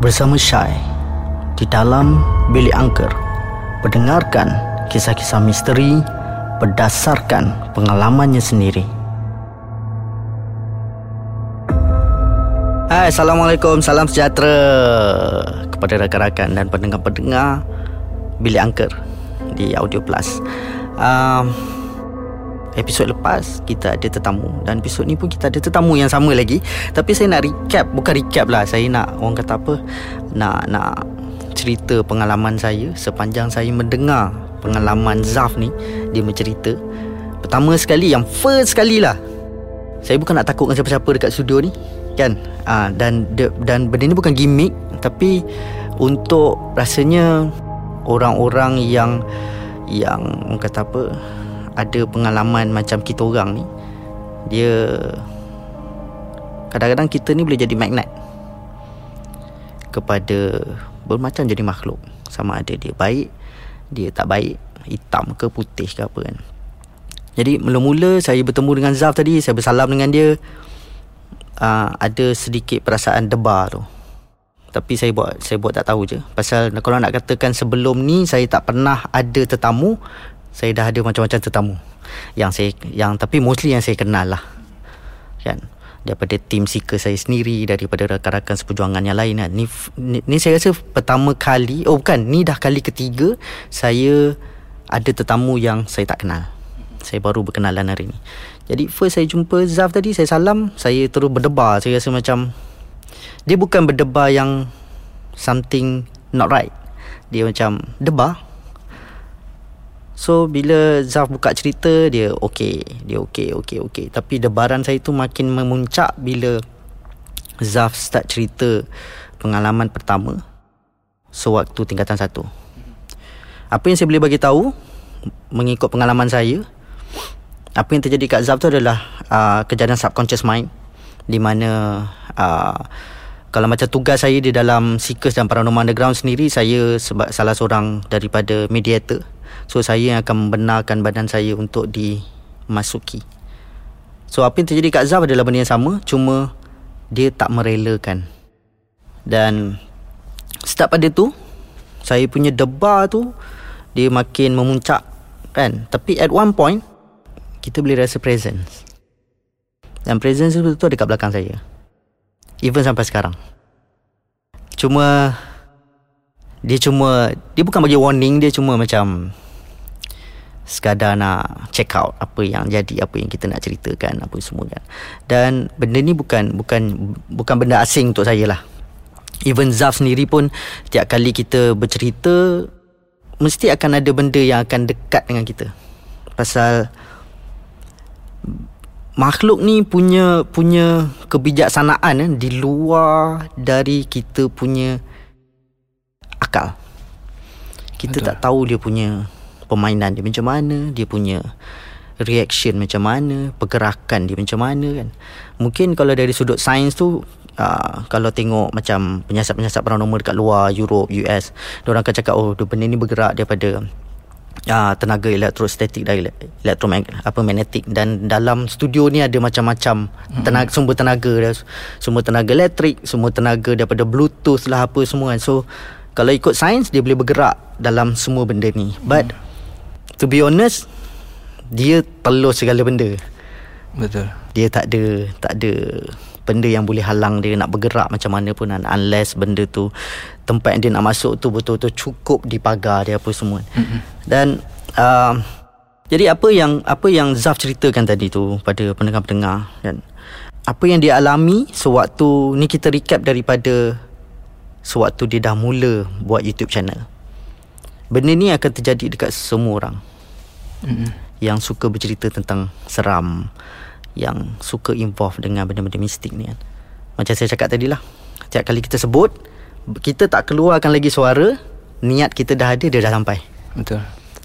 bersama Syai di dalam bilik angker mendengarkan kisah-kisah misteri berdasarkan pengalamannya sendiri. Hai, Assalamualaikum, salam sejahtera kepada rakan-rakan dan pendengar-pendengar bilik angker di Audio Plus. Um, episod lepas kita ada tetamu. Dan episod ni pun kita ada tetamu yang sama lagi. Tapi saya nak recap bukan recap lah. Saya nak orang kata apa nak nak cerita pengalaman saya. Sepanjang saya mendengar pengalaman Zaf ni dia mencerita pertama sekali yang first sekali lah. Saya bukan nak takutkan siapa-siapa dekat studio ni kan? Uh, dan dan benda ni bukan gimmick tapi untuk rasanya orang-orang yang yang orang kata apa ada pengalaman macam kita orang ni dia kadang-kadang kita ni boleh jadi magnet kepada bermacam jadi makhluk. Sama ada dia baik dia tak baik hitam ke putih ke apa kan. Jadi mula-mula saya bertemu dengan Zaf tadi saya bersalam dengan dia uh, ada sedikit perasaan debar tu. Tapi saya buat saya buat tak tahu je. Pasal kalau nak katakan sebelum ni saya tak pernah ada tetamu saya dah ada macam-macam tetamu. Yang saya yang tapi mostly yang saya kenal lah. Kan? Daripada tim seeker saya sendiri daripada rakan-rakan seperjuangan yang lain kan. ni, ni, ni saya rasa pertama kali oh bukan ni dah kali ketiga saya ada tetamu yang saya tak kenal. Saya baru berkenalan hari ni. Jadi first saya jumpa Zaf tadi saya salam saya terus berdebar. Saya rasa macam dia bukan berdebar yang something not right. Dia macam debar So bila Zaf buka cerita dia okey, dia okey, okey, okey. Tapi debaran saya tu makin memuncak bila Zaf start cerita pengalaman pertama sewaktu tingkatan satu. Apa yang saya boleh bagi tahu mengikut pengalaman saya apa yang terjadi kat Zaf tu adalah uh, kejadian subconscious mind di mana uh, kalau macam tugas saya di dalam Seekers dan Paranormal Underground sendiri saya sebab salah seorang daripada mediator So saya yang akan membenarkan badan saya untuk dimasuki. So apa yang terjadi kat Zaf adalah benda yang sama Cuma dia tak merelakan. Dan start pada tu Saya punya debar tu Dia makin memuncak kan? Tapi at one point Kita boleh rasa presence. Dan presence tu, tu ada kat belakang saya. Even sampai sekarang. Cuma dia cuma dia bukan bagi warning dia cuma macam sekadar nak check out apa yang jadi apa yang kita nak ceritakan apa semua kan dan benda ni bukan bukan bukan benda asing untuk saya lah even Zaf sendiri pun tiap kali kita bercerita mesti akan ada benda yang akan dekat dengan kita pasal makhluk ni punya punya kebijaksanaan eh, di luar dari kita punya akal. Kita Betul. tak tahu dia punya permainan dia macam mana, dia punya reaction macam mana, pergerakan dia macam mana kan. Mungkin kalau dari sudut sains tu Uh, kalau tengok macam penyiasat-penyiasat paranormal dekat luar Europe, US Diorang akan cakap Oh benda ni bergerak daripada uh, Tenaga elektrostatik dan elektromagnetik apa magnetik dan dalam studio ni ada macam-macam hmm. tenaga sumber tenaga sumber tenaga elektrik sumber tenaga daripada bluetooth lah apa semua kan so kalau ikut sains dia boleh bergerak dalam semua benda ni but hmm. To be honest dia perlu segala benda betul dia tak ada tak ada benda yang boleh halang dia nak bergerak macam mana pun unless benda tu tempat yang dia nak masuk tu betul-betul cukup di pagar dia apa semua hmm. dan uh, jadi apa yang apa yang Zaf ceritakan tadi tu pada pendengar-pendengar kan apa yang dia alami sewaktu ni kita recap daripada sewaktu dia dah mula buat YouTube channel. Benda ni akan terjadi dekat semua orang. Mm-hmm. Yang suka bercerita tentang seram, yang suka involve dengan benda-benda mistik ni kan. Macam saya cakap tadi lah. Setiap kali kita sebut, kita tak keluarkan lagi suara, niat kita dah ada, dia dah sampai. Betul.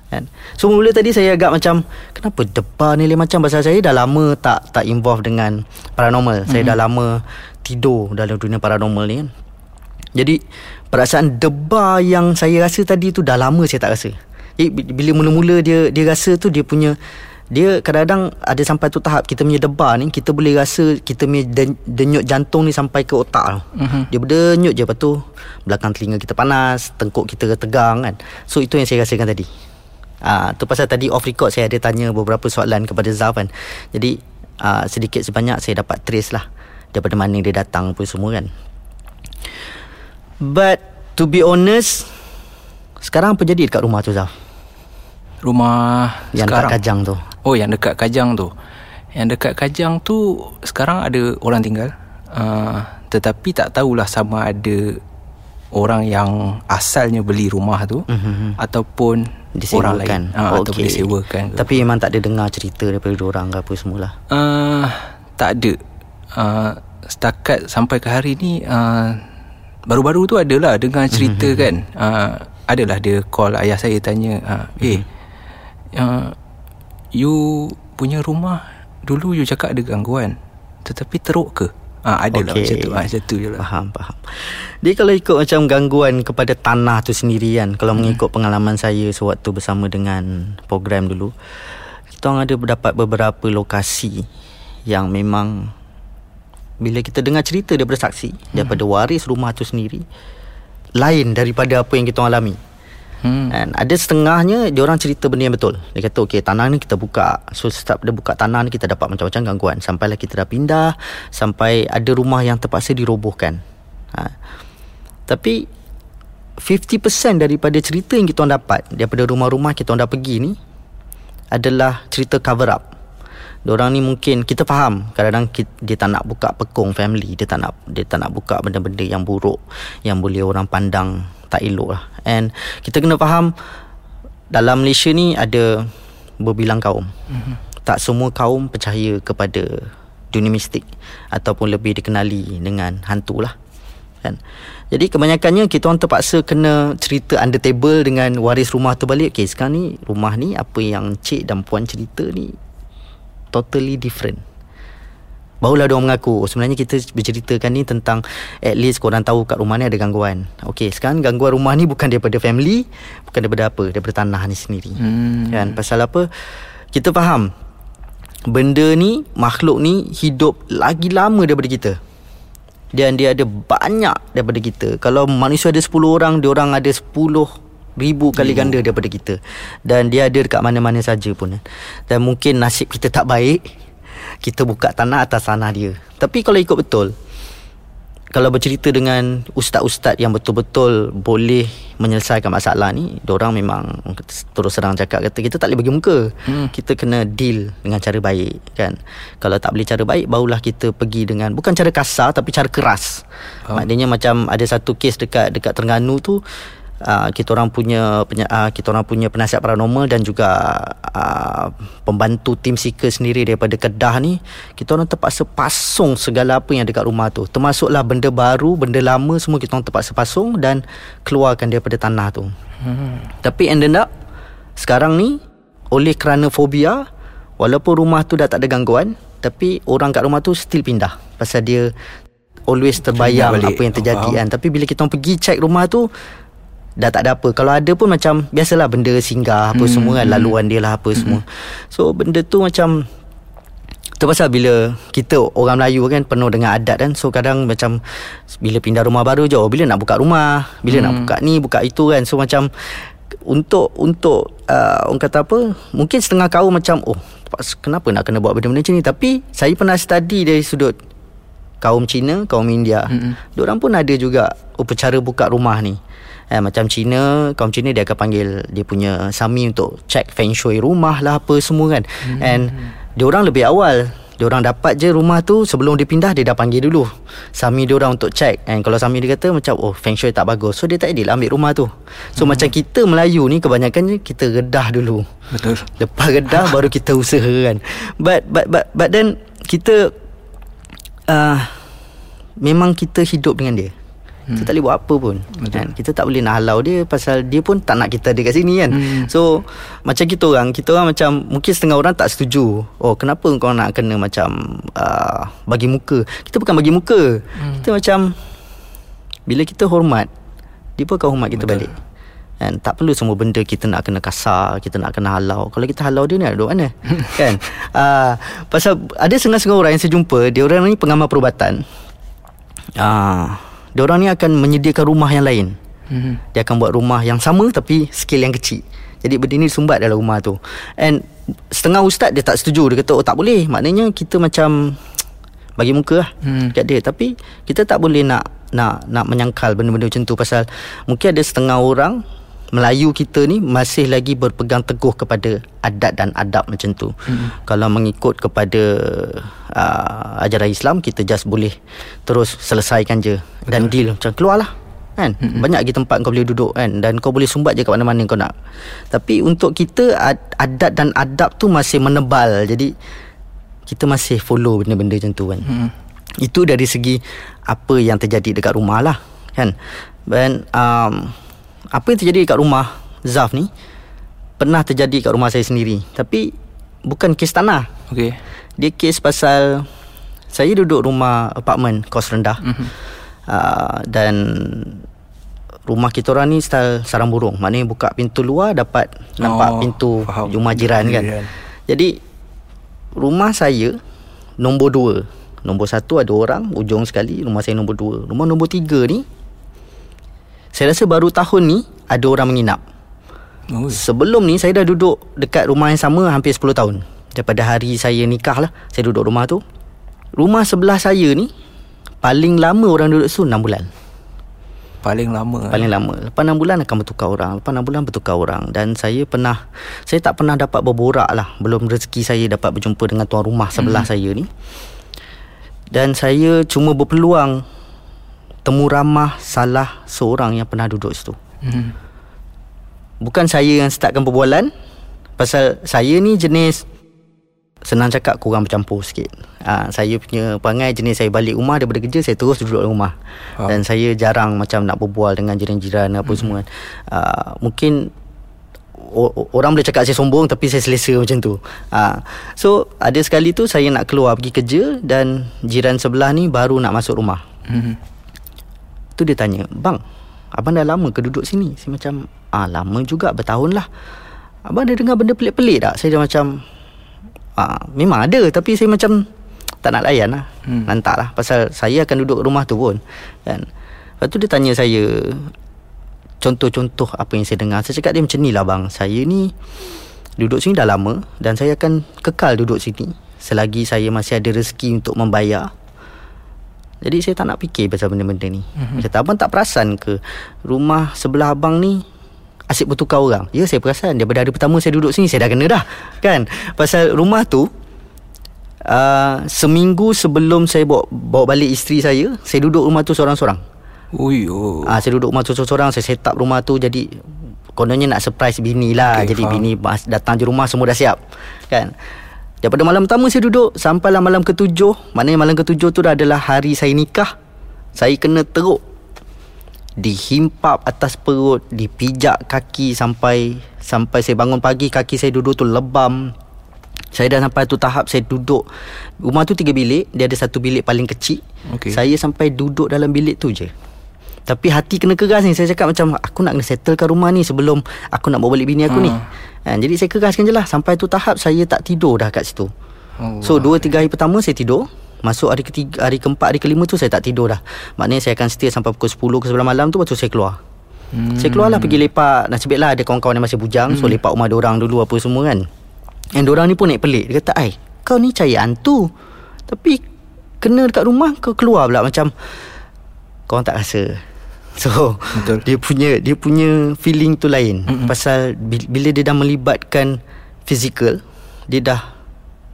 Kan? So mula tadi saya agak macam kenapa debar ni macam pasal saya dah lama tak tak involve dengan paranormal. Mm-hmm. Saya dah lama tidur dalam dunia paranormal ni kan. Jadi perasaan debar yang saya rasa tadi tu dah lama saya tak rasa. Jadi bila mula-mula dia dia rasa tu dia punya dia kadang-kadang ada sampai tu tahap kita punya debar ni kita boleh rasa kita punya den- denyut jantung ni sampai ke otak tau. Mm-hmm. Dia berdenyut je lepas tu belakang telinga kita panas, tengkuk kita tegang kan. So itu yang saya rasakan tadi. Ah tu pasal tadi off record saya ada tanya beberapa soalan kepada Zaf kan. Jadi uh, sedikit sebanyak saya dapat trace lah daripada mana dia datang pun semua kan. But to be honest sekarang apa jadi dekat rumah tu Zaf? Rumah Yang sekarang. dekat Kajang tu. Oh yang dekat Kajang tu Yang dekat Kajang tu Sekarang ada orang tinggal uh, Tetapi tak tahulah sama ada Orang yang asalnya beli rumah tu Mhm. Ataupun orang lain uh, Ataupun Okey. disewakan ke. Tapi memang tak ada dengar cerita daripada orang ke apa semualah. uh, Tak ada uh, Setakat sampai ke hari ni uh, Baru-baru tu adalah dengar cerita Mhm. kan uh, Adalah dia call ayah saya tanya uh, Eh uh, You punya rumah Dulu you cakap ada gangguan Tetapi teruk ke? Ah, ada lah Okey. macam tu ah, Macam tu je lah Faham, faham. Dia kalau ikut macam gangguan kepada tanah tu sendiri kan. Kalau Hmm. mengikut pengalaman saya sewaktu bersama dengan program dulu. Kita orang ada dapat beberapa lokasi yang memang bila kita dengar cerita daripada saksi, Hmm. daripada waris rumah tu sendiri lain daripada apa yang kita alami. Hmm. And ada setengahnya dia orang cerita benda yang betul. Dia kata okey tanah ni kita buka. So setiap dia buka tanah ni kita dapat macam-macam gangguan sampailah kita dah pindah sampai ada rumah yang terpaksa dirobohkan. Ha. Tapi 50% daripada cerita yang kita orang dapat daripada rumah-rumah kita orang dah pergi ni adalah cerita cover up. Diorang ni mungkin kita faham kadang-kadang dia tak nak buka pekong family, dia tak nak dia tak nak buka benda-benda yang buruk yang boleh orang pandang tak elok lah. And kita kena faham dalam Malaysia ni ada berbilang kaum. Mm-hmm. Tak semua kaum percaya kepada dunia mistik ataupun lebih dikenali dengan hantu lah. Kan? Jadi kebanyakannya kita orang terpaksa kena cerita under table dengan waris rumah tu balik. Okay sekarang ni rumah ni apa yang cik dan puan cerita ni totally different. Barulah dia mengaku oh, Sebenarnya kita berceritakan ni tentang At least korang tahu kat rumah ni ada gangguan. Okay sekarang gangguan rumah ni bukan daripada family Bukan daripada apa Daripada tanah ni sendiri. Hmm. Kan? Pasal apa? Kita faham Benda ni Makhluk ni Hidup lagi lama daripada kita. Dan dia ada banyak daripada kita. Kalau manusia ada 10 orang Dia orang ada 10 ribu kali ganda daripada kita. Dan dia ada dekat mana-mana saja pun. Dan mungkin nasib kita tak baik Kita buka tanah atas tanah dia Tapi kalau ikut betul kalau bercerita dengan ustaz-ustaz yang betul-betul boleh menyelesaikan masalah ni, orang memang terus serang cakap kata kita tak boleh bagi muka. Hmm. Kita kena deal dengan cara baik kan. Kalau tak boleh cara baik barulah kita pergi dengan bukan cara kasar tapi cara keras. Oh. Maknanya macam ada satu kes dekat dekat Terengganu tu Uh, kita orang punya penya, uh, kita orang punya penasihat paranormal dan juga uh, pembantu tim seeker sendiri daripada Kedah ni kita orang terpaksa pasung segala apa yang dekat rumah tu. Termasuklah benda baru benda lama semua kita orang terpaksa pasung dan keluarkan daripada tanah tu. Hmm. tapi ended up sekarang ni oleh kerana fobia walaupun rumah tu dah tak ada gangguan tapi orang kat rumah tu still pindah. Pasal dia always terbayang apa yang terjadi kan. Tapi bila kita orang pergi check rumah tu dah tak ada apa. Kalau ada pun macam biasalah benda singgah apa hmm, semua kan laluan dia lah apa hmm. semua. So benda tu macam tu pasal bila kita orang Melayu kan penuh dengan adat kan. So kadang macam bila pindah rumah baru je oh, bila nak buka rumah? Bila hmm. nak buka ni buka itu kan. So macam untuk untuk uh, orang kata apa mungkin setengah kaum macam oh kenapa nak kena buat benda-benda macam ni? Tapi saya pernah study dari sudut kaum Cina kaum India. Mm-hmm. diorang pun ada juga upacara buka rumah ni. Eh, macam Cina Kaum Cina dia akan panggil Dia punya Sami untuk Check feng shui rumah lah Apa semua kan. Hmm. And Dia orang lebih awal Dia orang dapat je rumah tu Sebelum dia pindah Dia dah panggil dulu. Sami dia orang untuk check. And kalau Sami dia kata Macam oh feng shui tak bagus. So dia tak adil ambil rumah tu. So hmm. macam kita Melayu ni Kebanyakannya Kita redah dulu. Betul. Lepas redah Baru kita usaha kan. But But but, but then Kita uh, Memang kita hidup dengan dia Hmm. Kita tak boleh buat apa pun kan? Kita tak boleh nak halau dia Pasal dia pun tak nak kita ada kat sini kan hmm. So Macam kita orang Kita orang macam Mungkin setengah orang tak setuju Oh kenapa kau nak kena macam uh, Bagi muka Kita bukan bagi muka hmm. Kita macam Bila kita hormat Dia pun akan hormat kita Betul. balik Kan? Tak perlu semua benda kita nak kena kasar Kita nak kena halau. Kalau kita halau dia ni duduk mana? Kan? Uh, Pasal ada setengah-setengah orang yang saya jumpa Dia orang ni pengamal perubatan. Uh, Dia orang ni akan menyediakan rumah yang lain. Hmm. Dia akan buat rumah yang sama Tapi skill yang kecil. Jadi benda ni sumbat dalam rumah tu. And Setengah ustaz dia tak setuju. Dia kata oh tak boleh. Maknanya kita macam bagi muka lah hmm. kat dia. Tapi kita tak boleh nak nak nak menyangkal benda-benda macam tu. Pasal mungkin ada setengah orang Melayu kita ni masih lagi berpegang teguh kepada adat dan adab macam tu. Hmm. Kalau mengikut kepada uh, ajaran Islam kita just boleh terus selesaikan je Betul. dan deal macam keluarlah kan. Hmm. Banyak lagi tempat kau boleh duduk kan dan kau boleh sumbat je kat mana-mana kau nak. Tapi untuk kita adat dan adab tu masih menebal. Jadi kita masih follow benda-benda macam tu kan. Hmm. Itu dari segi apa yang terjadi dekat rumah lah kan. Dan um, apa yang terjadi kat rumah Zaf ni pernah terjadi kat rumah saya sendiri. Tapi bukan kes tanah. Okey. Dia kes pasal saya duduk rumah apartmen kos rendah. Mm-hmm. uh, dan rumah kita orang ni style sarang burung. Maknanya buka pintu luar dapat nampak oh, pintu faham. rumah jiran kan. Jiran. jadi rumah saya nombor dua. Nombor satu ada orang ujung sekali rumah saya nombor dua. Rumah nombor tiga ni saya rasa baru tahun ni ada orang menginap. Oh. Sebelum ni saya dah duduk dekat rumah yang sama hampir 10 tahun. Daripada hari saya nikah lah, saya duduk rumah tu. Rumah sebelah saya ni paling lama orang duduk situ 6 bulan. Paling lama. Eh? Paling lama. Lepas 6 bulan akan bertukar orang. Lepas 6 bulan bertukar orang. Dan saya pernah, saya tak pernah dapat berborak lah. Belum rezeki saya dapat berjumpa dengan tuan rumah sebelah hmm. saya ni. Dan saya cuma berpeluang temu ramah salah seorang yang pernah duduk situ. Hmm. Bukan saya yang startkan perbualan pasal saya ni jenis senang cakap kurang bercampur sikit. Ha, saya punya perangai jenis saya balik rumah daripada kerja saya terus duduk dalam rumah. Ha. Dan saya jarang macam nak berbual dengan jiran-jiran apa hmm. semua. Ha, mungkin orang boleh cakap saya sombong tapi saya selesa macam tu. Ha, so ada sekali tu saya nak keluar pergi kerja dan jiran sebelah ni baru nak masuk rumah. Hmm. Tu dia tanya Bang Abang dah lama ke duduk sini? Saya macam Ah lama juga bertahun lah. Abang ada dengar benda pelik-pelik tak? Saya dah macam ah, Memang ada Tapi saya macam Tak nak layan lah. Hmm. Nantak lah Pasal saya akan duduk rumah tu pun kan? Lepas tu dia tanya saya Contoh-contoh apa yang saya dengar? Saya cakap dia macam ni lah bang Saya ni Duduk sini dah lama Dan saya akan kekal duduk sini. Selagi saya masih ada rezeki untuk membayar jadi saya tak nak fikir pasal benda-benda ni. Mm-hmm. Kata abang tak perasan ke rumah sebelah abang ni asyik bertukar orang? Ya saya perasan. Daripada hari pertama saya duduk sini saya dah kena dah. Kan? Pasal rumah tu uh, seminggu sebelum saya bawa, bawa balik isteri saya, saya duduk rumah tu seorang-seorang. Ui, oh. Ah, saya duduk rumah tu seorang-seorang, saya set up rumah tu jadi kononnya nak surprise bini lah. Okay, jadi faham. bini datang je rumah semua dah siap. Kan? Daripada malam pertama saya duduk Sampailah malam ketujuh. Maknanya malam ketujuh tu dah adalah hari saya nikah. Saya kena teruk Dihimpap atas perut Dipijak kaki sampai Sampai saya bangun pagi Kaki saya duduk tu lebam. Saya dah sampai tu tahap Saya duduk. Rumah tu tiga bilik Dia ada satu bilik paling kecil. Okay. Saya sampai duduk dalam bilik tu je tapi hati kena keras ni. Saya cakap macam Aku nak kena settlekan rumah ni Sebelum aku nak bawa balik bini aku ha. ni kan? Jadi saya keraskan je lah. Sampai tu tahap Saya tak tidur dah kat situ. Allah. So dua tiga hari pertama Saya tidur. Masuk hari ketiga Hari keempat Hari kelima tu Saya tak tidur dah. Maknanya saya akan stay Sampai pukul 10 ke 11 malam tu Lepas tu saya keluar. Hmm. Saya keluar lah Pergi lepak. Nasib lah ada kawan-kawan yang masih bujang. Hmm. So lepak rumah orang dulu Apa semua kan. And orang ni pun naik pelik. Dia kata Ai kau ni cari hantu. Tapi Kena dekat rumah Kau keluar pula. Macam Kau tak rasa So Betul. dia punya dia punya feeling tu lain mm-hmm. pasal bila dia dah melibatkan fizikal dia dah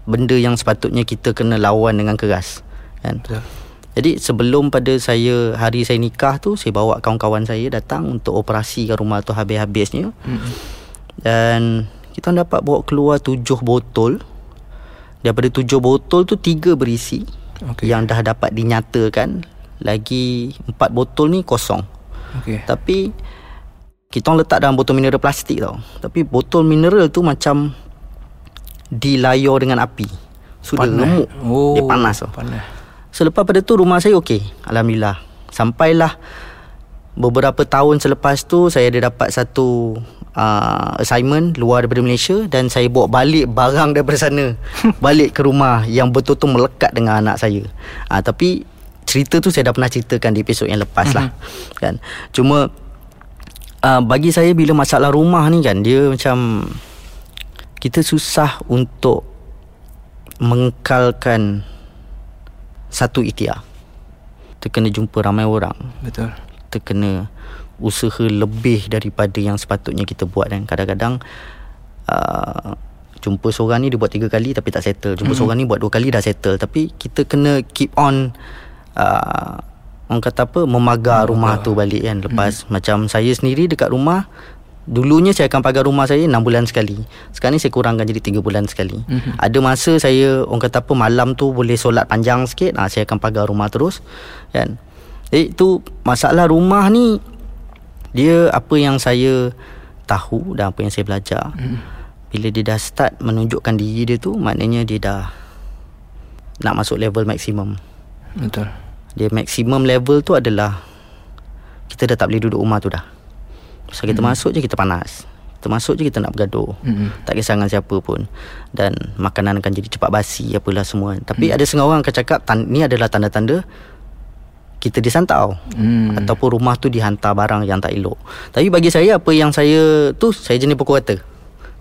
benda yang sepatutnya kita kena lawan dengan keras kan. Betul. Jadi sebelum pada saya hari saya nikah tu saya bawa kawan-kawan saya datang untuk operasi ke rumah tu habis-habisnya. Mm-hmm. Dan kita dapat bawa keluar tujuh botol. Daripada tujuh botol tu tiga berisi okay. yang dah dapat dinyatakan lagi empat botol ni kosong. Okay. Tapi kita orang letak dalam botol mineral plastik tau. Tapi botol mineral tu macam dilayar dengan api. Sudah panas. remuk. Oh, dia panas tau. Panas. Selepas pada tu rumah saya okey. Alhamdulillah. Sampailah beberapa tahun selepas tu saya ada dapat satu uh, assignment luar daripada Malaysia dan saya bawa balik barang daripada sana balik ke rumah yang betul-betul melekat dengan anak saya. Uh, tapi cerita tu saya dah pernah ceritakan di episod yang lepas lah uh-huh. kan. Cuma uh, bagi saya bila masalah rumah ni kan dia macam kita susah untuk mengekalkan satu ikhtiar. Kita kena jumpa ramai orang. Betul kita kena usaha lebih daripada yang sepatutnya kita buat kan kadang-kadang uh, jumpa seorang ni dia buat tiga kali tapi tak settle jumpa mm-hmm. seorang ni buat dua kali dah settle tapi kita kena keep on uh, orang kata apa memagar oh, rumah tu balik kan lepas mm-hmm. macam saya sendiri dekat rumah Dulunya saya akan pagar rumah saya 6 bulan sekali Sekarang ni saya kurangkan jadi 3 bulan sekali mm-hmm. Ada masa saya Orang kata apa Malam tu boleh solat panjang sikit nah, Saya akan pagar rumah terus Kan jadi tu masalah rumah ni dia apa yang saya tahu dan apa yang saya belajar. Hmm. Bila dia dah start menunjukkan diri dia tu maknanya dia dah nak masuk level maksimum. Betul. Dia maksimum level tu adalah kita dah tak boleh duduk rumah tu dah. So kita hmm. masuk je kita panas. Kita masuk je kita nak bergaduh. Hmm. Tak kisah dengan siapa pun. Dan makanan akan jadi cepat basi apalah semua. Tapi hmm. ada setengah orang akan cakap ni adalah tanda-tanda kita disantau hmm. ataupun rumah tu dihantar barang yang tak elok. Tapi bagi saya apa yang saya tu saya jenis pukul rata.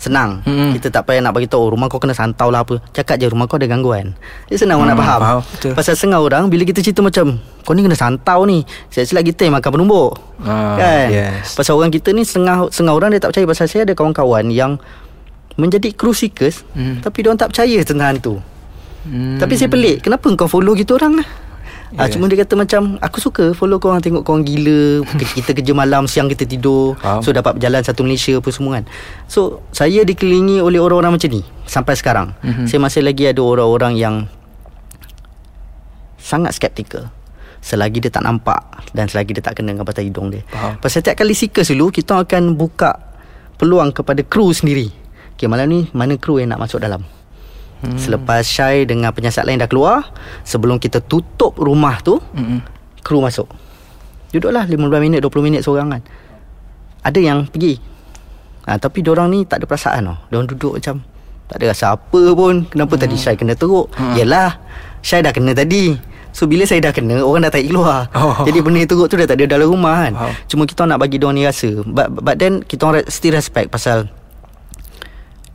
Senang. Hmm. Kita tak payah nak bagi tahu oh, rumah kau kena santau lah apa. Cakap je rumah kau ada gangguan. Dia senang hmm. orang nak faham. faham. Pasal setengah orang bila kita cerita macam kau ni kena santau ni. Saya silap kita yang makan penumbuk. Ah, kan? Yes. Pasal orang kita ni setengah setengah orang dia tak percaya pasal saya ada kawan-kawan yang menjadi crew seekers hmm. tapi dia orang tak percaya tentang tu. Hmm. Tapi saya pelik kenapa kau follow gitu orang lah? Yeah. Ah, cuma dia kata macam Aku suka follow kau orang Tengok kau orang gila Kita kerja malam Siang kita tidur um. So dapat berjalan Satu Malaysia apa semua kan So Saya dikelilingi oleh orang-orang macam ni Sampai sekarang mm-hmm. Saya masih lagi ada orang-orang yang Sangat skeptikal Selagi dia tak nampak Dan selagi dia tak kena dengan batang hidung dia Faham. Pasal setiap kali seekers dulu Kita akan buka Peluang kepada kru sendiri Okay malam ni Mana kru yang nak masuk dalam Hmm. Selepas Syai dengan penyiasat lain dah keluar Sebelum kita tutup rumah tu hmm. Kru masuk Duduklah 15 minit 20 minit seorang kan Ada yang pergi ha, Tapi orang ni tak ada perasaan tau Diorang duduk macam Tak ada rasa apa pun Kenapa hmm. tadi Syai kena teruk hmm. Yelah Syai dah kena tadi So bila saya dah kena Orang dah tak keluar oh. Jadi benda teruk tu Dah tak ada dalam rumah kan oh. Cuma kita nak bagi diorang ni rasa But, but then Kita orang still respect Pasal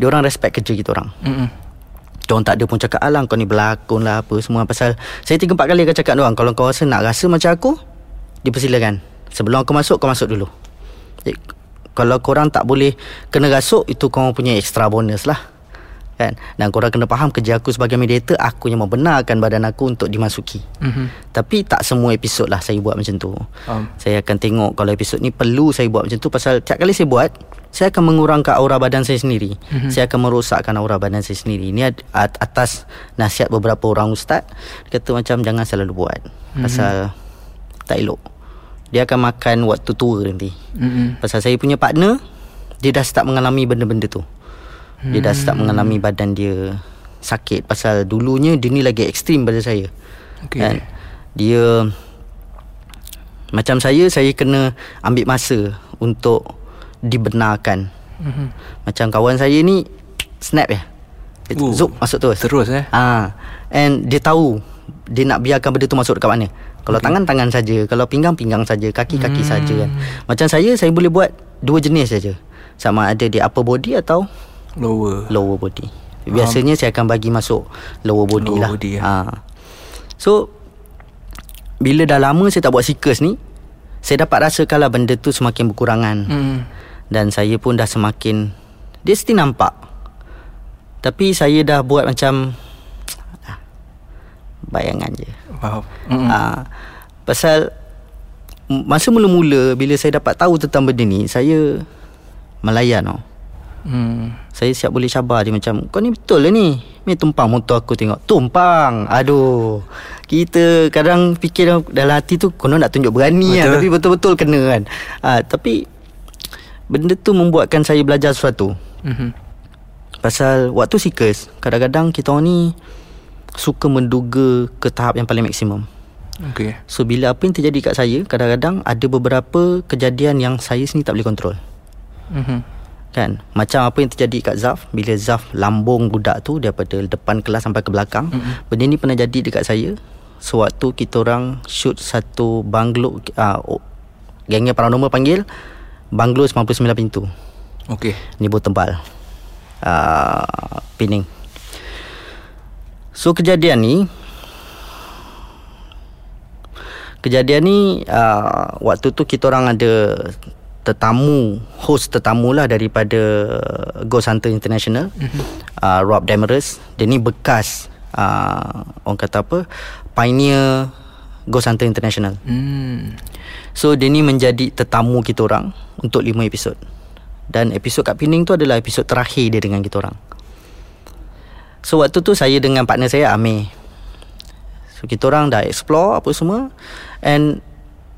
Diorang respect kerja kita orang mm Diorang tak ada pun cakap Alang kau ni berlakon lah Apa semua. Pasal Saya tiga empat kali akan cakap diorang Kalau kau rasa nak rasa macam aku Dipersilakan. Sebelum aku masuk Kau masuk dulu. Jadi, Kalau korang tak boleh Kena rasuk Itu kau punya extra bonus lah kan dan korang kena faham kerja aku sebagai mediator aku yang membenarkan badan aku untuk dimasuki mm-hmm. tapi tak semua episod lah saya buat macam tu um. saya akan tengok kalau episod ni perlu saya buat macam tu pasal tiap kali saya buat saya akan mengurangkan aura badan saya sendiri mm-hmm. saya akan merosakkan aura badan saya sendiri ini atas nasihat beberapa orang ustaz kata macam jangan selalu buat mm-hmm. pasal tak elok dia akan makan waktu tua nanti mm-hmm. pasal saya punya partner dia dah start mengalami benda-benda tu dia dah start mengalami badan dia sakit pasal dulunya dia ni lagi ekstrim pada saya. Okay. Kan? Dia macam saya saya kena ambil masa untuk dibenarkan. Mm-hmm. Macam kawan saya ni snap ya. Uh, Zup masuk terus. Terus eh. Ah. And dia tahu dia nak biarkan benda tu masuk dekat mana. Kalau okay. tangan tangan saja, kalau pinggang pinggang saja, kaki kaki hmm. saja kan. Macam saya saya boleh buat dua jenis saja. Sama ada di upper body atau Lower Lower body Biasanya um, saya akan bagi masuk Lower body lower lah body, ya. ha. So Bila dah lama saya tak buat seekers ni Saya dapat rasa kalau benda tu semakin berkurangan hmm. Dan saya pun dah semakin Dia mesti nampak Tapi saya dah buat macam ah, Bayangan je Wow ha. Pasal Masa mula-mula Bila saya dapat tahu tentang benda ni Saya Melayan tau Hmm. Saya siap boleh cabar dia macam Kau ni betul lah ni. Ni tumpang motor aku tengok. Tumpang. Aduh. Kita kadang fikir dalam hati tu Kau nak tunjuk berani lah. Tapi betul-betul kena kan. Ha, Tapi Benda tu membuatkan saya belajar sesuatu. Mm-hmm. Pasal Waktu seekers Kadang-kadang kita orang ni Suka menduga Ke tahap yang paling maksimum. Okay So bila apa yang terjadi kat saya Kadang-kadang ada beberapa kejadian yang saya sendiri tak boleh kontrol. Mm-hmm. Kan? Macam apa yang terjadi kat Zaf Bila Zaf lambung budak tu Daripada depan kelas sampai ke belakang mm-hmm. Benda ni pernah jadi dekat saya. Sewaktu kita orang shoot satu banglo uh, Gengnya paranormal panggil Banglo 99 pintu. Okay Ni bot tebal. Uh, Pening. So kejadian ni Kejadian ni uh, Waktu tu kita orang ada Tetamu Host tetamu lah Daripada Ghost Hunter International. Mm-hmm. uh, Rob Demarest. Dia ni bekas uh, Orang kata apa Pioneer Ghost Hunter International. Mm. So dia ni menjadi tetamu kita orang Untuk 5 episod. Dan episod kat Pening tu adalah episod terakhir dia dengan kita orang. So waktu tu saya dengan partner saya Amir. So kita orang dah explore apa semua. And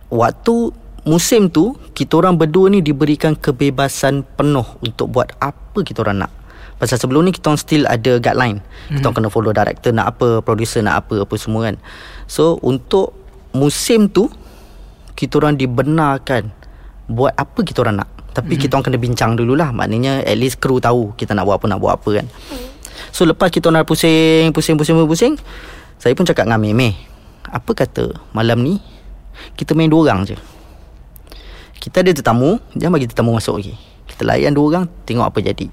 Waktu musim tu Kita orang berdua ni diberikan kebebasan penuh Untuk buat apa kita orang nak. Pasal sebelum ni kita orang still ada guideline. Kita orang kena follow director nak apa Producer nak apa Apa semua kan. So untuk musim tu Kita orang dibenarkan Buat apa kita orang nak. Tapi mm-hmm. kita orang kena bincang dululah. Maknanya at least kru tahu Kita nak buat apa Nak buat apa kan. So lepas kita orang dah pusing Pusing pusing pusing Saya pun cakap dengan Meh Apa kata malam ni Kita main dua orang je Kita ada tetamu Jangan bagi tetamu masuk lagi. Kita layan dua orang Tengok apa jadi.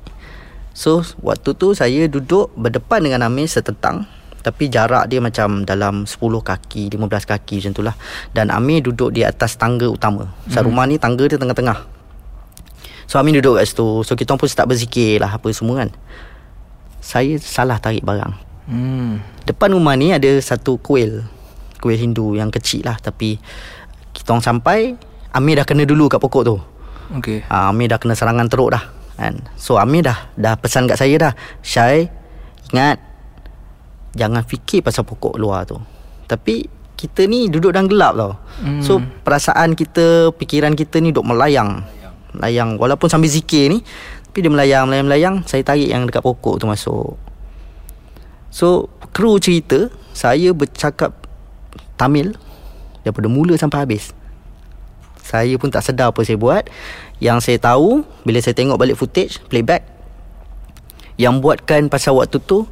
So waktu tu saya duduk Berdepan dengan Amir setentang tapi jarak dia macam dalam 10 kaki 15 kaki macam tu lah Dan Amir duduk di atas tangga utama. So hmm. rumah ni tangga dia tengah-tengah. So Amir duduk kat situ. So kita pun start berzikir lah Apa semua kan. Saya salah tarik barang. Mm. Depan rumah ni ada satu kuil. Kuil Hindu yang kecil lah Tapi Kita orang sampai Amir dah kena dulu kat pokok tu. Okay ha, Amir dah kena serangan teruk dah kan? So Amir dah Dah pesan kat saya dah Syai Ingat Jangan fikir pasal pokok luar tu. Tapi Kita ni duduk dalam gelap tau. Hmm. So perasaan kita Fikiran kita ni duduk melayang. Melayang Walaupun sambil zikir ni Tapi dia melayang Melayang melayang Saya tarik yang dekat pokok tu masuk. So Kru cerita Saya bercakap Tamil Daripada mula sampai habis Saya pun tak sedar apa saya buat Yang saya tahu Bila saya tengok balik footage Playback Yang buatkan pasal waktu tu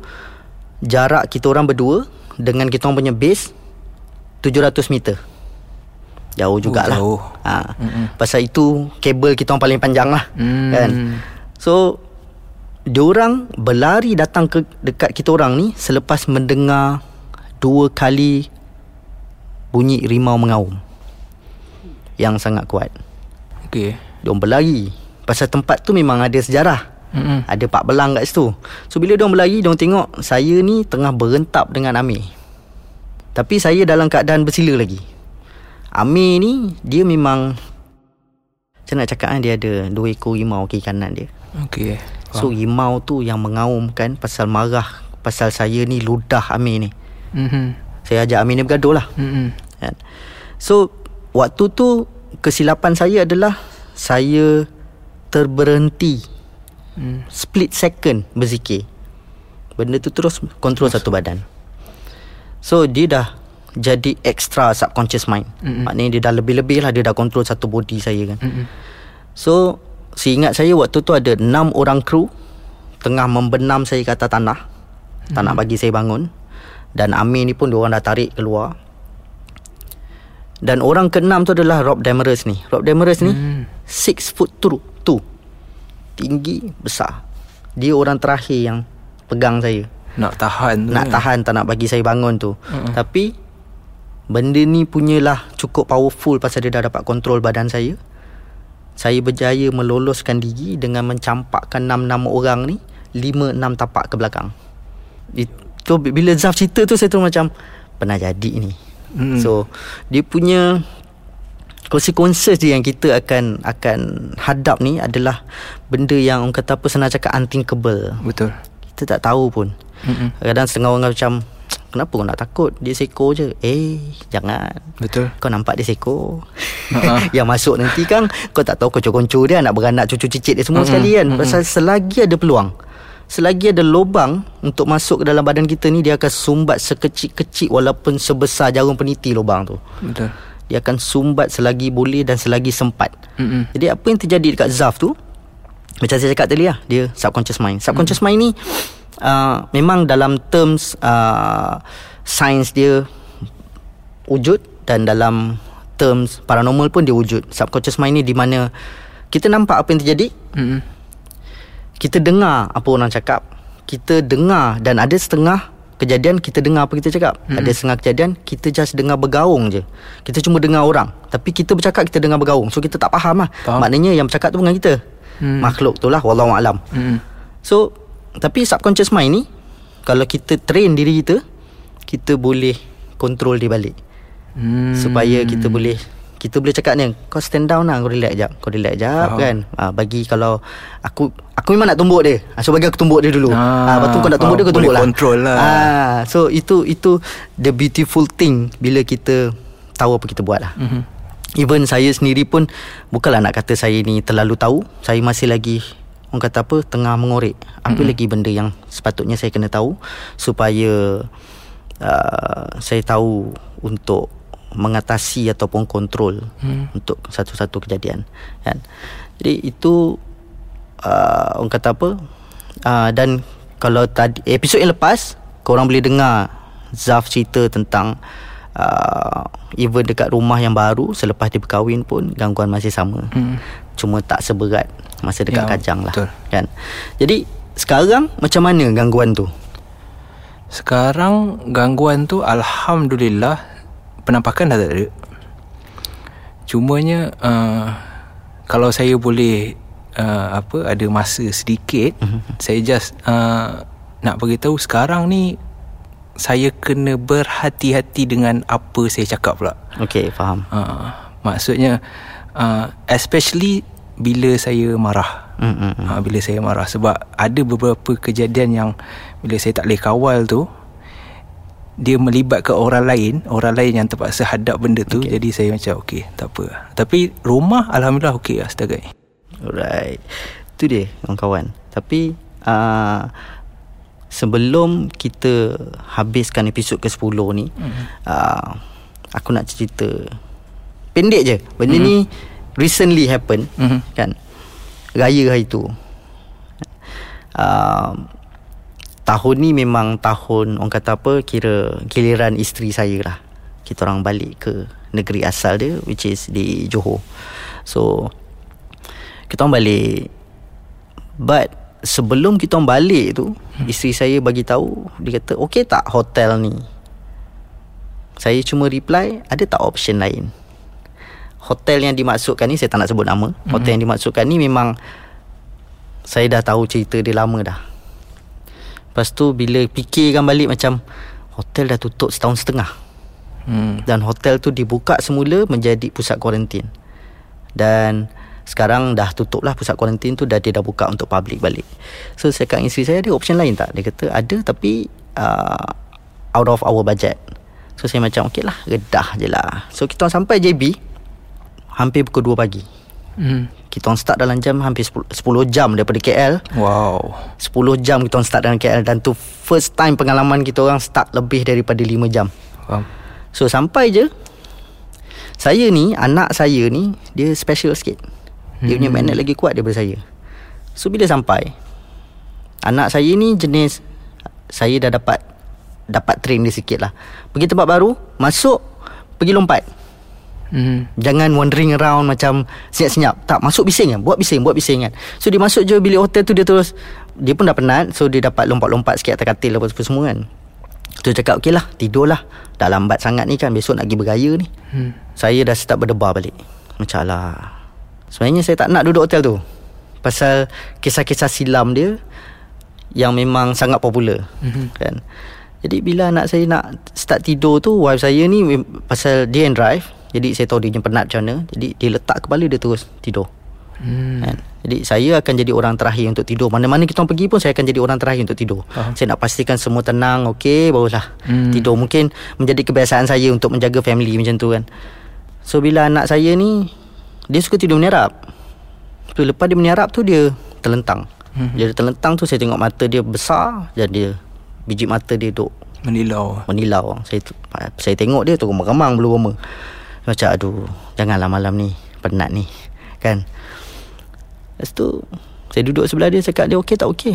Jarak kita orang berdua Dengan kita orang punya base 700 meter Jauh jugalah jauh. ha. Pasal itu Kabel kita orang paling panjang lah Hmm. Kan So Diorang berlari datang ke dekat kita orang ni Selepas mendengar Dua kali Bunyi rimau mengaum Yang sangat kuat. Okay Diorang berlari. Pasal tempat tu memang ada sejarah. Mm-mm. ada pak belang kat situ. So bila dia berlari Dia tengok Saya ni tengah berentap dengan Amir. Tapi saya dalam keadaan bersila lagi. Amir ni Dia memang Macam nak cakap kan Dia ada Dua ekor rimau kiri kanan dia. Okay So rimau tu yang mengaumkan Pasal marah Pasal saya ni ludah Amir ni. Mm-hmm. Saya ajak Amir ni bergaduh lah. Mm-hmm. So Waktu tu Kesilapan saya adalah Saya Terberhenti Mm. split second berzikir. Benda tu terus kontrol satu badan. So dia dah Jadi extra subconscious mind. Mm-mm. Maknanya dia dah lebih-lebih lah Dia dah kontrol satu body saya kan. Mm-mm. So Seingat saya waktu tu ada enam orang kru Tengah membenam saya ke atas tanah. Tak nak bagi saya bangun. Dan Amir ni pun Diorang dah tarik keluar Dan orang keenam tu adalah Rob Demarest ni. Rob Demarest ni Hmm. Six foot two, two. Tinggi Besar. Dia orang terakhir yang Pegang saya. Nak tahan tu Nak kan? tahan Tak nak bagi saya bangun tu. Mm-mm. Tapi Benda ni punyalah Cukup powerful Pasal dia dah dapat kontrol badan saya. Saya berjaya meloloskan diri Dengan mencampakkan 6-6 orang ni 5-6 tapak ke belakang. Itu Bila Zaf cerita tu Saya terus macam Pernah jadi ni Mm. So Dia punya Consequences dia yang kita akan Akan hadap ni adalah Benda yang orang kata apa Senang cakap unthinkable. Betul. Kita tak tahu pun. Mm-mm. Kadang setengah orang macam Kenapa kau nak takut? Dia seko je. Eh jangan. Betul. Kau nampak dia seko? Ha-ha. Yang masuk nanti kan Kau tak tahu konco-konco dia Nak beranak cucu cicit dia semua Mm-mm, sekali kan. Mm-mm. Pasal selagi ada peluang Selagi ada lubang Untuk masuk ke dalam badan kita ni Dia akan sumbat sekecil-kecil Walaupun sebesar jarum peniti lubang tu Betul. Dia akan sumbat selagi boleh Dan selagi sempat Mm-mm. Jadi apa yang terjadi dekat Zaf tu Macam saya cakap tadi lah Dia subconscious mind Subconscious mind ni uh, Memang dalam terms uh, Sains dia Wujud Dan dalam terms paranormal pun dia wujud Subconscious mind ni di mana Kita nampak apa yang terjadi Mm-mm. Kita dengar apa orang cakap kita dengar dan ada setengah kejadian kita dengar apa kita cakap hmm. ada setengah kejadian kita just dengar bergaung je kita cuma dengar orang tapi kita bercakap kita dengar bergaung so kita tak faham lah Faham. maknanya yang bercakap tu bukan kita Hmm. makhluk tu lah wallahu alam Mm-mm. so tapi subconscious mind ni kalau kita train diri kita kita boleh control dia balik Mm. supaya kita boleh kita boleh cakap ni kau stand down lah kau relax jap kau relax jap Faham. kan ha, bagi kalau aku aku memang nak tumbuk dia ha, so bagi aku tumbuk dia dulu Ah, ha, lepas tu kau nak tumbuk dia kau tumbuk lah control lah. ha, so itu itu the beautiful thing bila kita tahu apa kita buat lah Mhm. Even saya sendiri pun Bukanlah nak kata saya ni terlalu tahu Saya masih lagi Orang kata apa Tengah mengorek Apa mm-hmm. lagi benda yang Sepatutnya saya kena tahu Supaya uh, Saya tahu Untuk Mengatasi Ataupun kontrol mm. Untuk satu-satu kejadian kan? Jadi itu uh, Orang kata apa uh, Dan Kalau tadi Episod yang lepas Korang boleh dengar Zaf cerita tentang uh, Even dekat rumah yang baru Selepas dia berkahwin pun Gangguan masih sama Hmm. Cuma tak seberat Masa dekat Ya, Kajang lah betul. kan? Jadi Sekarang Macam mana gangguan tu Sekarang gangguan tu Alhamdulillah Penampakan dah tak ada. Cumanya uh, Kalau saya boleh uh, Apa Ada masa sedikit Saya just uh, Nak beritahu sekarang ni Saya kena berhati-hati dengan Apa saya cakap pula. Okay faham. Uh, Maksudnya uh, Especially Bila saya marah. Mm, mm, mm. ha, Bila saya marah. Sebab ada beberapa kejadian yang Bila saya tak boleh kawal tu Dia melibatkan orang lain Orang lain yang terpaksa hadap benda tu okay. Jadi saya macam okay tak apa Tapi rumah Alhamdulillah okay lah setakat ni Alright Itu dia kawan-kawan Tapi uh, Sebelum kita Habiskan episod ke-10 ni mm. uh, Aku nak cerita Pendek je Benda mm. ni Recently happen Mhm. Kan Raya hari tu uh, Tahun ni memang tahun Orang kata apa Kira giliran isteri saya lah. Kita orang balik ke Negeri asal dia Which is di Johor. So Kita orang balik. But Sebelum kita orang balik tu hmm. Isteri saya bagi tahu Dia kata Okay tak hotel ni? Saya cuma reply Ada tak option lain? Hotel yang dimaksudkan ni Saya tak nak sebut nama. Hmm. Hotel yang dimaksudkan ni memang Saya dah tahu cerita dia lama dah Lepas tu bila fikirkan balik macam Hotel dah tutup setahun setengah hmm. dan hotel tu dibuka semula menjadi pusat kuarantin. Dan sekarang dah tutup lah pusat kuarantin tu dah dia dah buka untuk public balik. So saya kat isteri saya ada option lain tak? Dia kata ada tapi uh, out of our budget. So saya macam okey lah redah je lah. So kita sampai JB hampir pukul 2 pagi. Hmm. Kita orang start dalam jam hampir 10, 10 jam daripada KL. Wow. 10 jam kita orang start dalam KL dan tu first time pengalaman kita orang start lebih daripada 5 jam. Faham. So sampai je Saya ni Anak saya ni Dia special sikit. Dia punya magnet lagi kuat daripada saya. So bila sampai Anak saya ni jenis Saya dah dapat Dapat train dia sikit lah. Pergi tempat baru Masuk Pergi lompat hmm. Jangan wandering around Macam senyap-senyap. Tak masuk bising kan? Buat bising Buat bising kan? So dia masuk je bilik hotel tu Dia terus Dia pun dah penat So dia dapat lompat-lompat sikit Atas katil apa semua kan? Tu cakap okey lah Tidur lah Dah lambat sangat ni kan? Besok nak pergi bergaya ni. Hmm. Saya dah start berdebar balik. Macam lah Sebenarnya saya tak nak duduk hotel tu. Pasal Kisah-kisah silam dia Yang memang sangat popular Mhm. Kan? Jadi bila anak saya nak Start tidur tu Wife saya ni Pasal dia yang drive Jadi saya tahu dia punya penat macam mana. Jadi dia letak kepala dia terus tidur. Hmm. kan? Jadi saya akan jadi orang terakhir untuk tidur. Mana-mana kita pergi pun Saya akan jadi orang terakhir untuk tidur. Faham. Saya nak pastikan semua tenang Okey barulah Hmm. Tidur. Mungkin Menjadi kebiasaan saya Untuk menjaga family macam tu kan. So bila anak saya ni Dia suka tidur menyerap. So lepas dia menyerap tu Dia terlentang hmm. Dia terlentang tu Saya tengok mata dia besar Dan dia Biji mata dia duk Menilau. Menilau. Saya saya tengok dia tu Remang-remang bulu roma Macam aduh Janganlah malam ni Penat ni Kan? Lepas tu Saya duduk sebelah dia Cakap dia okey tak okey?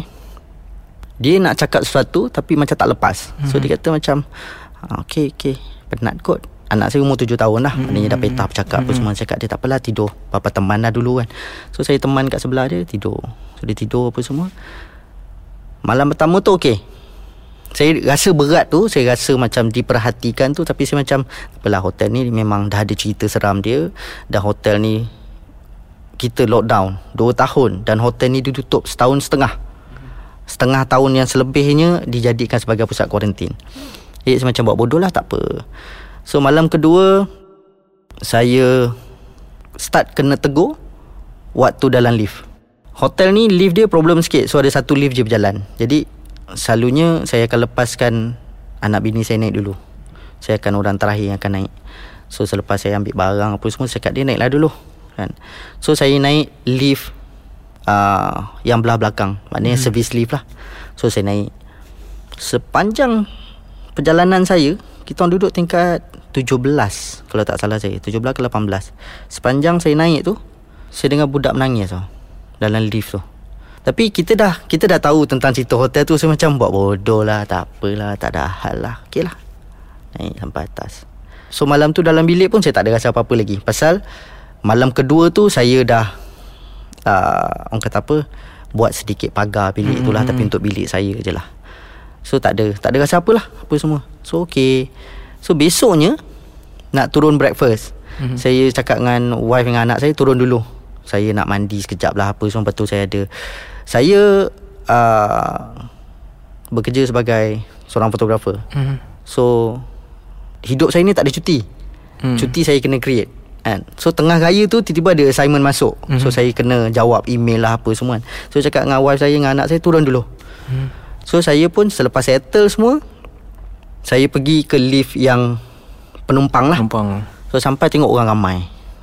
Dia nak cakap sesuatu Tapi macam tak lepas. So hmm. dia kata macam ah, Okey okey Penat kot. Anak saya umur tujuh tahun lah mm-hmm. Maknanya dah petah bercakap mm-hmm. Semua. Cakap dia tak apalah tidur. Papa teman dah dulu kan. So saya teman kat sebelah dia Tidur. So dia tidur apa semua. Malam pertama tu okey saya rasa berat tu Saya rasa macam diperhatikan tu Tapi saya macam Apalah hotel ni memang dah ada cerita seram dia. Dan hotel ni Kita lockdown Dua tahun. Dan hotel ni ditutup setahun setengah. Setengah tahun yang selebihnya Dijadikan sebagai pusat kuarantin. Jadi saya macam buat bodoh lah tak apa. So malam kedua Saya Start kena tegur Waktu dalam lift. Hotel ni lift dia problem sikit. So ada satu lift je berjalan. Jadi Selalunya Saya akan lepaskan Anak bini saya naik dulu. Saya akan orang terakhir yang akan naik. So selepas saya ambil barang Apa semua Saya cakap dia naiklah dulu kan? So saya naik lift uh, Yang belah belakang. Maknanya hmm. service lift lah. So saya naik. Sepanjang Perjalanan saya Kita orang duduk tingkat 17 Kalau tak salah saya. 17 ke 18 Sepanjang saya naik tu Saya dengar budak menangis tau Dalam lift tu Tapi kita dah Kita dah tahu tentang cerita hotel tu Saya macam buat bodoh lah Tak apalah Tak ada hal lah. Okay lah. Naik sampai atas. So malam tu dalam bilik pun Saya tak ada rasa apa-apa lagi. Pasal Malam kedua tu Saya dah uh, Orang kata apa Buat sedikit pagar bilik tu lah Tapi untuk bilik saya je lah. So tak ada Tak ada rasa apalah Apa semua. So okay So besoknya Nak turun breakfast mm-hmm. Saya cakap dengan Wife dengan anak saya Turun dulu. Saya nak mandi sekejap lah Apa semua Betul saya ada Saya uh, Bekerja sebagai Seorang fotografer mm-hmm. So Hidup saya ni tak ada cuti mm. Cuti saya kena create kan? So tengah raya tu Tiba-tiba ada assignment masuk mm-hmm. So saya kena jawab email lah Apa semua kan So cakap dengan wife saya Dengan anak saya Turun dulu mm. So saya pun Selepas settle semua saya pergi ke lift yang penumpang lah. Penumpang. So sampai tengok orang ramai.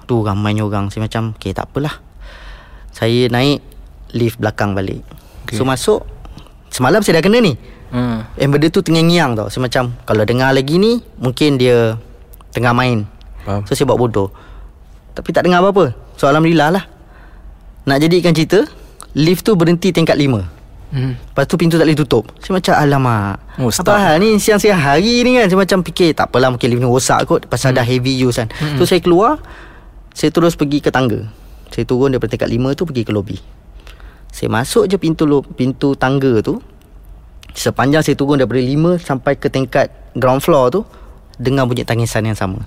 Tu ramainya orang. Saya macam, okay tak apalah. Saya naik lift belakang balik. Okay. So masuk, semalam saya dah kena ni. Hmm. Eh benda tu tengah ngiang tau. Saya macam, kalau dengar lagi ni, mungkin dia tengah main. Faham. So saya buat bodoh. Tapi tak dengar apa-apa. So Alhamdulillah lah. Nak jadikan cerita, lift tu berhenti tingkat lima. Hmm. Lepas tu pintu tak boleh tutup Saya macam alamak oh, Apa hal ni siang-siang hari ni kan Saya macam fikir Tak apalah mungkin lift ni rosak kot Pasal hmm. dah heavy use kan hmm. So saya keluar Saya terus pergi ke tangga Saya turun daripada tingkat lima tu Pergi ke lobby Saya masuk je pintu pintu tangga tu. Sepanjang saya turun daripada lima Sampai ke tingkat ground floor tu Dengar bunyi tangisan yang sama.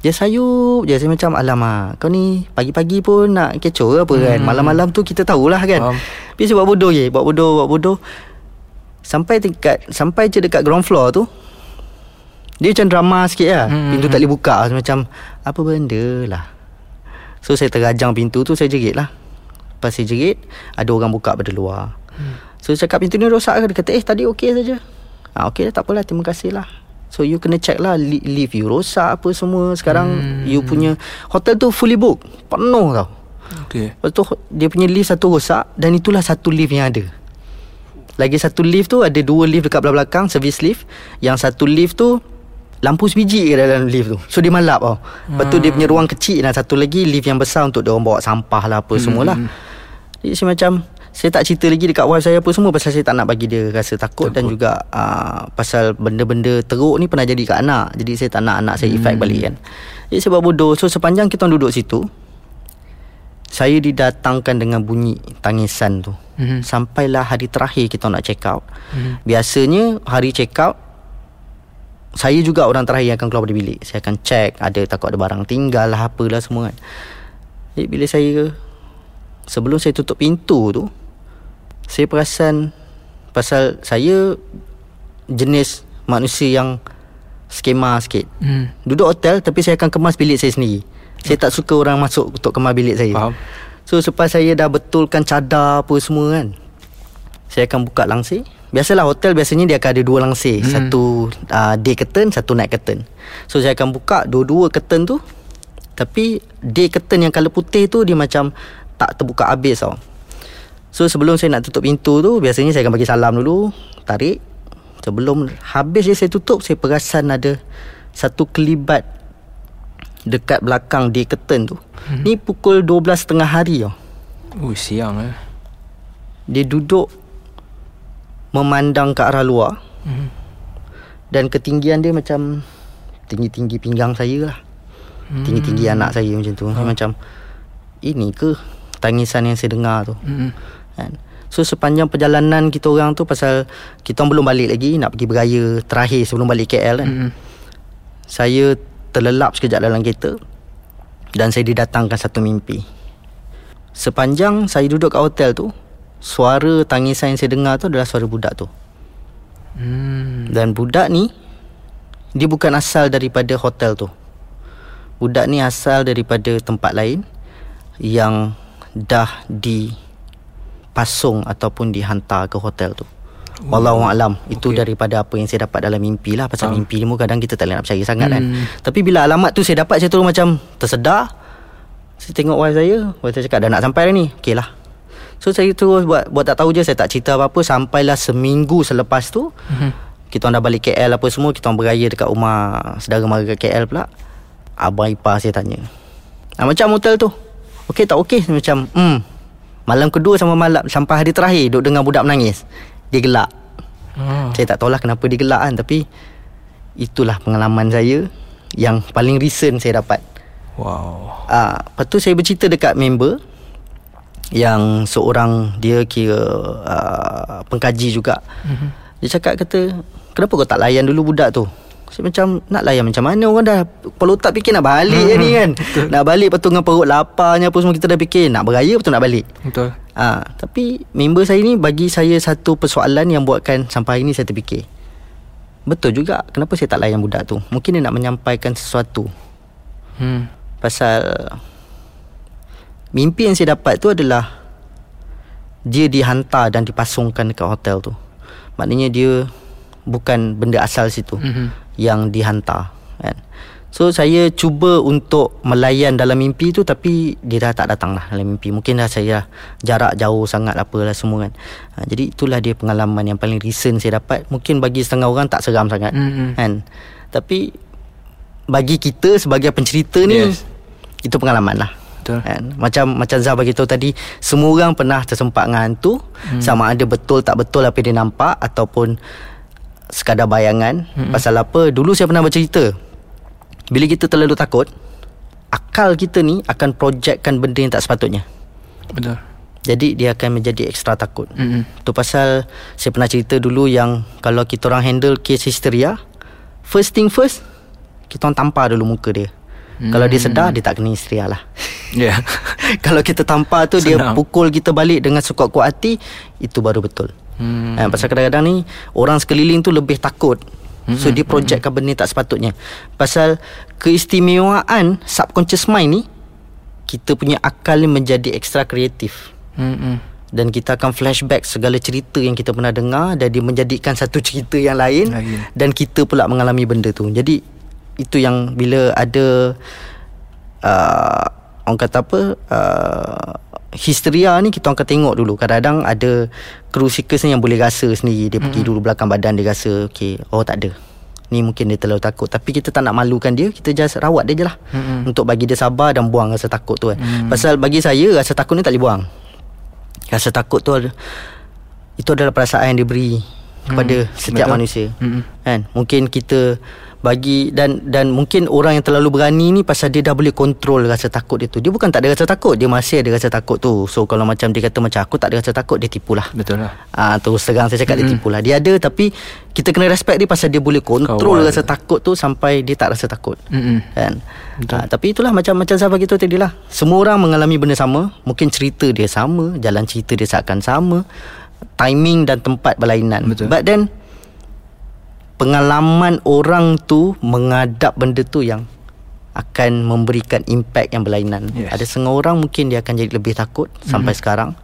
Dia sayup je. Saya macam Alamak Kau ni Pagi-pagi pun Nak kecoh apa kan? Hmm. Malam-malam tu Kita tahulah kan? Um. Tapi saya buat bodoh je Buat bodoh Buat bodoh. Sampai tingkat Sampai je dekat ground floor tu Dia macam drama sikit lah. Hmm. Pintu tak boleh buka. Saya macam Apa benda lah? So saya terajang pintu tu Saya jerit lah Lepas saya jerit Ada orang buka pada luar. Hmm. So saya cakap pintu ni rosak ke? Dia kata eh tadi okey saja. Ah okey lah tak apalah Terima kasih lah. So you kena check lah Lift you rosak apa semua. Sekarang hmm. You punya Hotel tu fully book Penuh tau. Okay Lepas tu Dia punya lift satu rosak Dan itulah satu lift yang ada. Lagi satu lift tu Ada dua lift dekat belakang Service lift. Yang satu lift tu Lampu sebiji ke dalam lift tu. So dia malap tau. Lepas tu dia punya ruang kecil Dan satu lagi lift yang besar Untuk dia orang bawa sampah lah Apa hmm. semualah Jadi saya macam saya tak cerita lagi dekat wife saya apa semua pasal saya tak nak bagi dia rasa takut, takut. dan juga uh, pasal benda-benda teruk ni pernah jadi kat anak. Jadi saya tak nak anak saya hmm. effect balik kan. Jadi saya buat bodoh. So sepanjang kita duduk situ saya didatangkan dengan bunyi tangisan tu. Hmm. Sampailah hari terakhir kita nak check out. Hmm. Biasanya hari check out saya juga orang terakhir yang akan keluar dari bilik. Saya akan check ada takut ada barang tinggal lah apalah semua kan. Jadi bila saya sebelum saya tutup pintu tu saya perasan pasal saya jenis manusia yang skema sikit. Hmm. Duduk hotel tapi saya akan kemas bilik saya sendiri. Saya tak suka orang masuk untuk kemas bilik saya. Faham. So selepas saya dah betulkan cadar apa semua kan. Saya akan buka langsir. Biasalah hotel biasanya dia akan ada dua langsir. Hmm. Satu uh, day curtain, satu night curtain. So saya akan buka dua-dua curtain tu. Tapi day curtain yang color putih tu dia macam tak terbuka habis tau. So sebelum saya nak tutup pintu tu Biasanya saya akan bagi salam dulu Tarik Sebelum habis je saya tutup Saya perasan ada Satu kelibat Dekat belakang di curtain tu hmm. Ni pukul 12.30 hari tau Oh siang eh Dia duduk Memandang ke arah luar hmm. Dan ketinggian dia macam Tinggi-tinggi pinggang saya lah hmm. Tinggi-tinggi anak saya macam tu hmm. Macam Ini ke Tangisan yang saya dengar tu. Hmm kan? So sepanjang perjalanan kita orang tu pasal kita orang belum balik lagi nak pergi beraya terakhir sebelum balik KL kan. Mm-hmm. saya terlelap sekejap dalam kereta dan saya didatangkan satu mimpi. Sepanjang saya duduk kat hotel tu suara tangisan yang saya dengar tu adalah suara budak tu. Mm. dan budak ni dia bukan asal daripada hotel tu. Budak ni asal daripada tempat lain yang dah di pasung ataupun dihantar ke hotel tu. Wallahu alam itu okay. daripada apa yang saya dapat dalam mimpi lah pasal uh. mimpi ni kadang kita tak boleh nak percaya sangat kan. hmm. kan. Tapi bila alamat tu saya dapat saya terus macam tersedar. Saya tengok wife saya, wife saya cakap dah nak sampai dah ni. Okeylah. So saya terus buat buat tak tahu je saya tak cerita apa-apa sampailah seminggu selepas tu. Hmm. Kita orang dah balik KL apa semua, kita orang beraya dekat rumah saudara mara kat KL pula. Abang ipar saya tanya. Ah, macam hotel tu. Okey tak okey macam hmm Malam kedua sama malam sampai hari terakhir duduk dengar budak menangis. Dia gelak. Hmm. Saya tak tahulah kenapa dia gelak kan tapi itulah pengalaman saya yang paling recent saya dapat. Wow. Ah, uh, lepas tu saya bercerita dekat member yang seorang dia kira uh, pengkaji juga. Mm-hmm. Dia cakap kata, "Kenapa kau tak layan dulu budak tu?" Saya macam nak layan macam mana? Orang dah Kepala otak fikir nak balik hmm, ni kan? betul. Nak balik lepas tu dengan perut laparnya apa semua kita dah fikir Nak beraya betul nak balik? Betul. Ha, Tapi member saya ni bagi saya satu persoalan yang buatkan sampai hari ni saya terfikir. Betul juga kenapa saya tak layan budak tu? Mungkin dia nak menyampaikan sesuatu. Hmm. Pasal Mimpi yang saya dapat tu adalah Dia dihantar dan dipasungkan dekat hotel tu. Maknanya dia Bukan benda asal situ. Mm-hmm yang dihantar kan so saya cuba untuk melayan dalam mimpi tu tapi dia dah tak datang lah dalam mimpi mungkin dah saya jarak jauh sangat apalah semua kan ha, jadi itulah dia pengalaman yang paling recent saya dapat mungkin bagi setengah orang tak seram sangat mm-hmm. kan tapi bagi kita sebagai pencerita ni yes. itu pengalaman lah Betul. Kan? Macam macam Zah bagi tahu tadi semua orang pernah tersempat dengan hantu hmm. sama ada betul tak betul apa yang dia nampak ataupun sekadar bayangan mm-hmm. pasal apa dulu saya pernah bercerita bila kita terlalu takut akal kita ni akan projectkan benda yang tak sepatutnya betul jadi dia akan menjadi ekstra takut mm-hmm. tu pasal saya pernah cerita dulu yang kalau kita orang handle case histeria first thing first kita orang tampar dulu muka dia mm-hmm. kalau dia sedar dia tak kena histeria lah yeah. kalau kita tampar tu Senang. dia pukul kita balik dengan sekuat-kuat hati itu baru betul Hmm. Eh, pasal kadang-kadang ni orang sekeliling tu lebih takut. Hmm. So dia projectkan hmm. benda tak sepatutnya. Pasal keistimewaan subconscious mind ni kita punya akal ni menjadi ekstra kreatif. Hmm. Dan kita akan flashback segala cerita yang kita pernah dengar dan dia menjadikan satu cerita yang lain Lagi. dan kita pula mengalami benda tu. Jadi itu yang bila ada uh, orang kata apa uh, histeria ni kita akan tengok dulu kadang-kadang ada kru seekers ni yang boleh rasa sendiri dia pergi mm-hmm. dulu belakang badan dia rasa okey oh tak ada ni mungkin dia terlalu takut tapi kita tak nak malukan dia kita just rawat dia je lah mm-hmm. untuk bagi dia sabar dan buang rasa takut tu kan mm-hmm. pasal bagi saya rasa takut ni tak boleh buang rasa takut tu itu adalah perasaan yang diberi kepada mm-hmm. setiap Betul. manusia mm-hmm. kan mungkin kita bagi dan dan mungkin orang yang terlalu berani ni pasal dia dah boleh kontrol rasa takut dia tu. Dia bukan tak ada rasa takut, dia masih ada rasa takut tu. So kalau macam dia kata macam aku tak ada rasa takut, dia tipulah. Betul lah. Ah terus terang saya cakap mm-hmm. dia tipulah. Dia ada tapi kita kena respect dia pasal dia boleh kontrol Kawal. rasa takut tu sampai dia tak rasa takut. Mm-hmm. Kan? Ah, tapi itulah macam macam saya bagi tahu tadi lah. Semua orang mengalami benda sama, mungkin cerita dia sama, jalan cerita dia seakan sama, timing dan tempat berlainan. Betul. But then pengalaman orang tu mengadap benda tu yang akan memberikan impact yang berlainan. Yes. Ada setengah orang mungkin dia akan jadi lebih takut mm-hmm. sampai sekarang.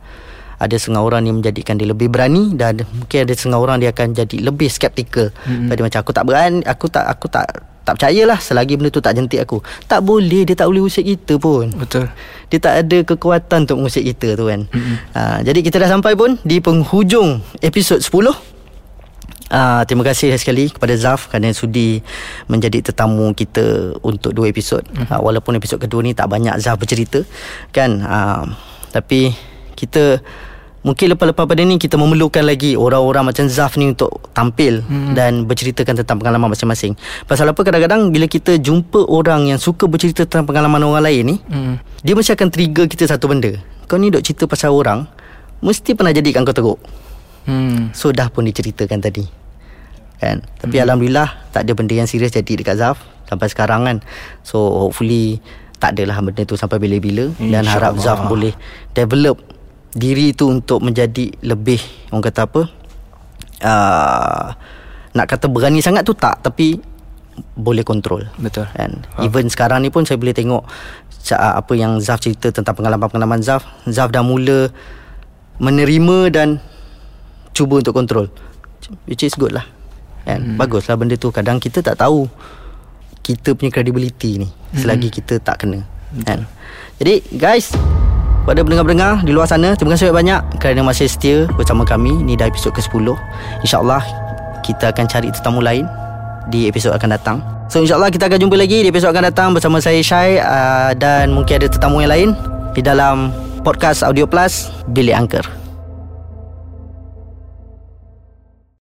Ada setengah orang yang menjadikan dia lebih berani dan mungkin ada setengah orang dia akan jadi lebih skeptikal. Mm-hmm. Jadi macam aku tak berani, aku tak aku tak tak percayalah selagi benda tu tak jentik aku. Tak boleh dia tak boleh usik kita pun. Betul. Dia tak ada kekuatan untuk mengusik kita tu kan. Mm-hmm. Uh, jadi kita dah sampai pun di penghujung episod 10. Uh, terima kasih sekali kepada Zaf kerana sudi menjadi tetamu kita untuk dua episod. Mm-hmm. Uh, walaupun episod kedua ni tak banyak Zaf bercerita kan. Uh, tapi kita Mungkin lepas-lepas pada ni Kita memerlukan lagi Orang-orang macam Zaf ni Untuk tampil hmm. Dan berceritakan tentang pengalaman masing-masing Pasal apa kadang-kadang Bila kita jumpa orang Yang suka bercerita tentang pengalaman orang lain ni hmm. Dia mesti akan trigger kita satu benda Kau ni duk cerita pasal orang Mesti pernah jadikan kau teruk hmm. So dah pun diceritakan tadi kan? Tapi hmm. Alhamdulillah Tak ada benda yang serius jadi dekat Zaf Sampai sekarang kan? So hopefully Tak adalah benda tu sampai bila-bila. Dan harap Zaf boleh Develop diri itu untuk menjadi lebih orang kata apa uh, nak kata berani sangat tu tak tapi boleh kontrol betul. kan? Ha. even sekarang ni pun saya boleh tengok apa yang Zaf cerita tentang pengalaman-pengalaman Zaf. Zaf dah mula menerima dan cuba untuk kontrol which is good lah. Kan hmm. baguslah benda tu. Kadang kita tak tahu kita punya credibility ni selagi hmm. kita tak kena. Kan jadi guys kepada pendengar-pendengar di luar sana Terima kasih banyak kerana masih setia bersama kami. Ini dah episod ke-10 InsyaAllah kita akan cari tetamu lain Di episod akan datang. So insyaAllah kita akan jumpa lagi di episod akan datang Bersama saya Syai uh, Dan mungkin ada tetamu yang lain Di dalam podcast Audio Plus Bilik Angker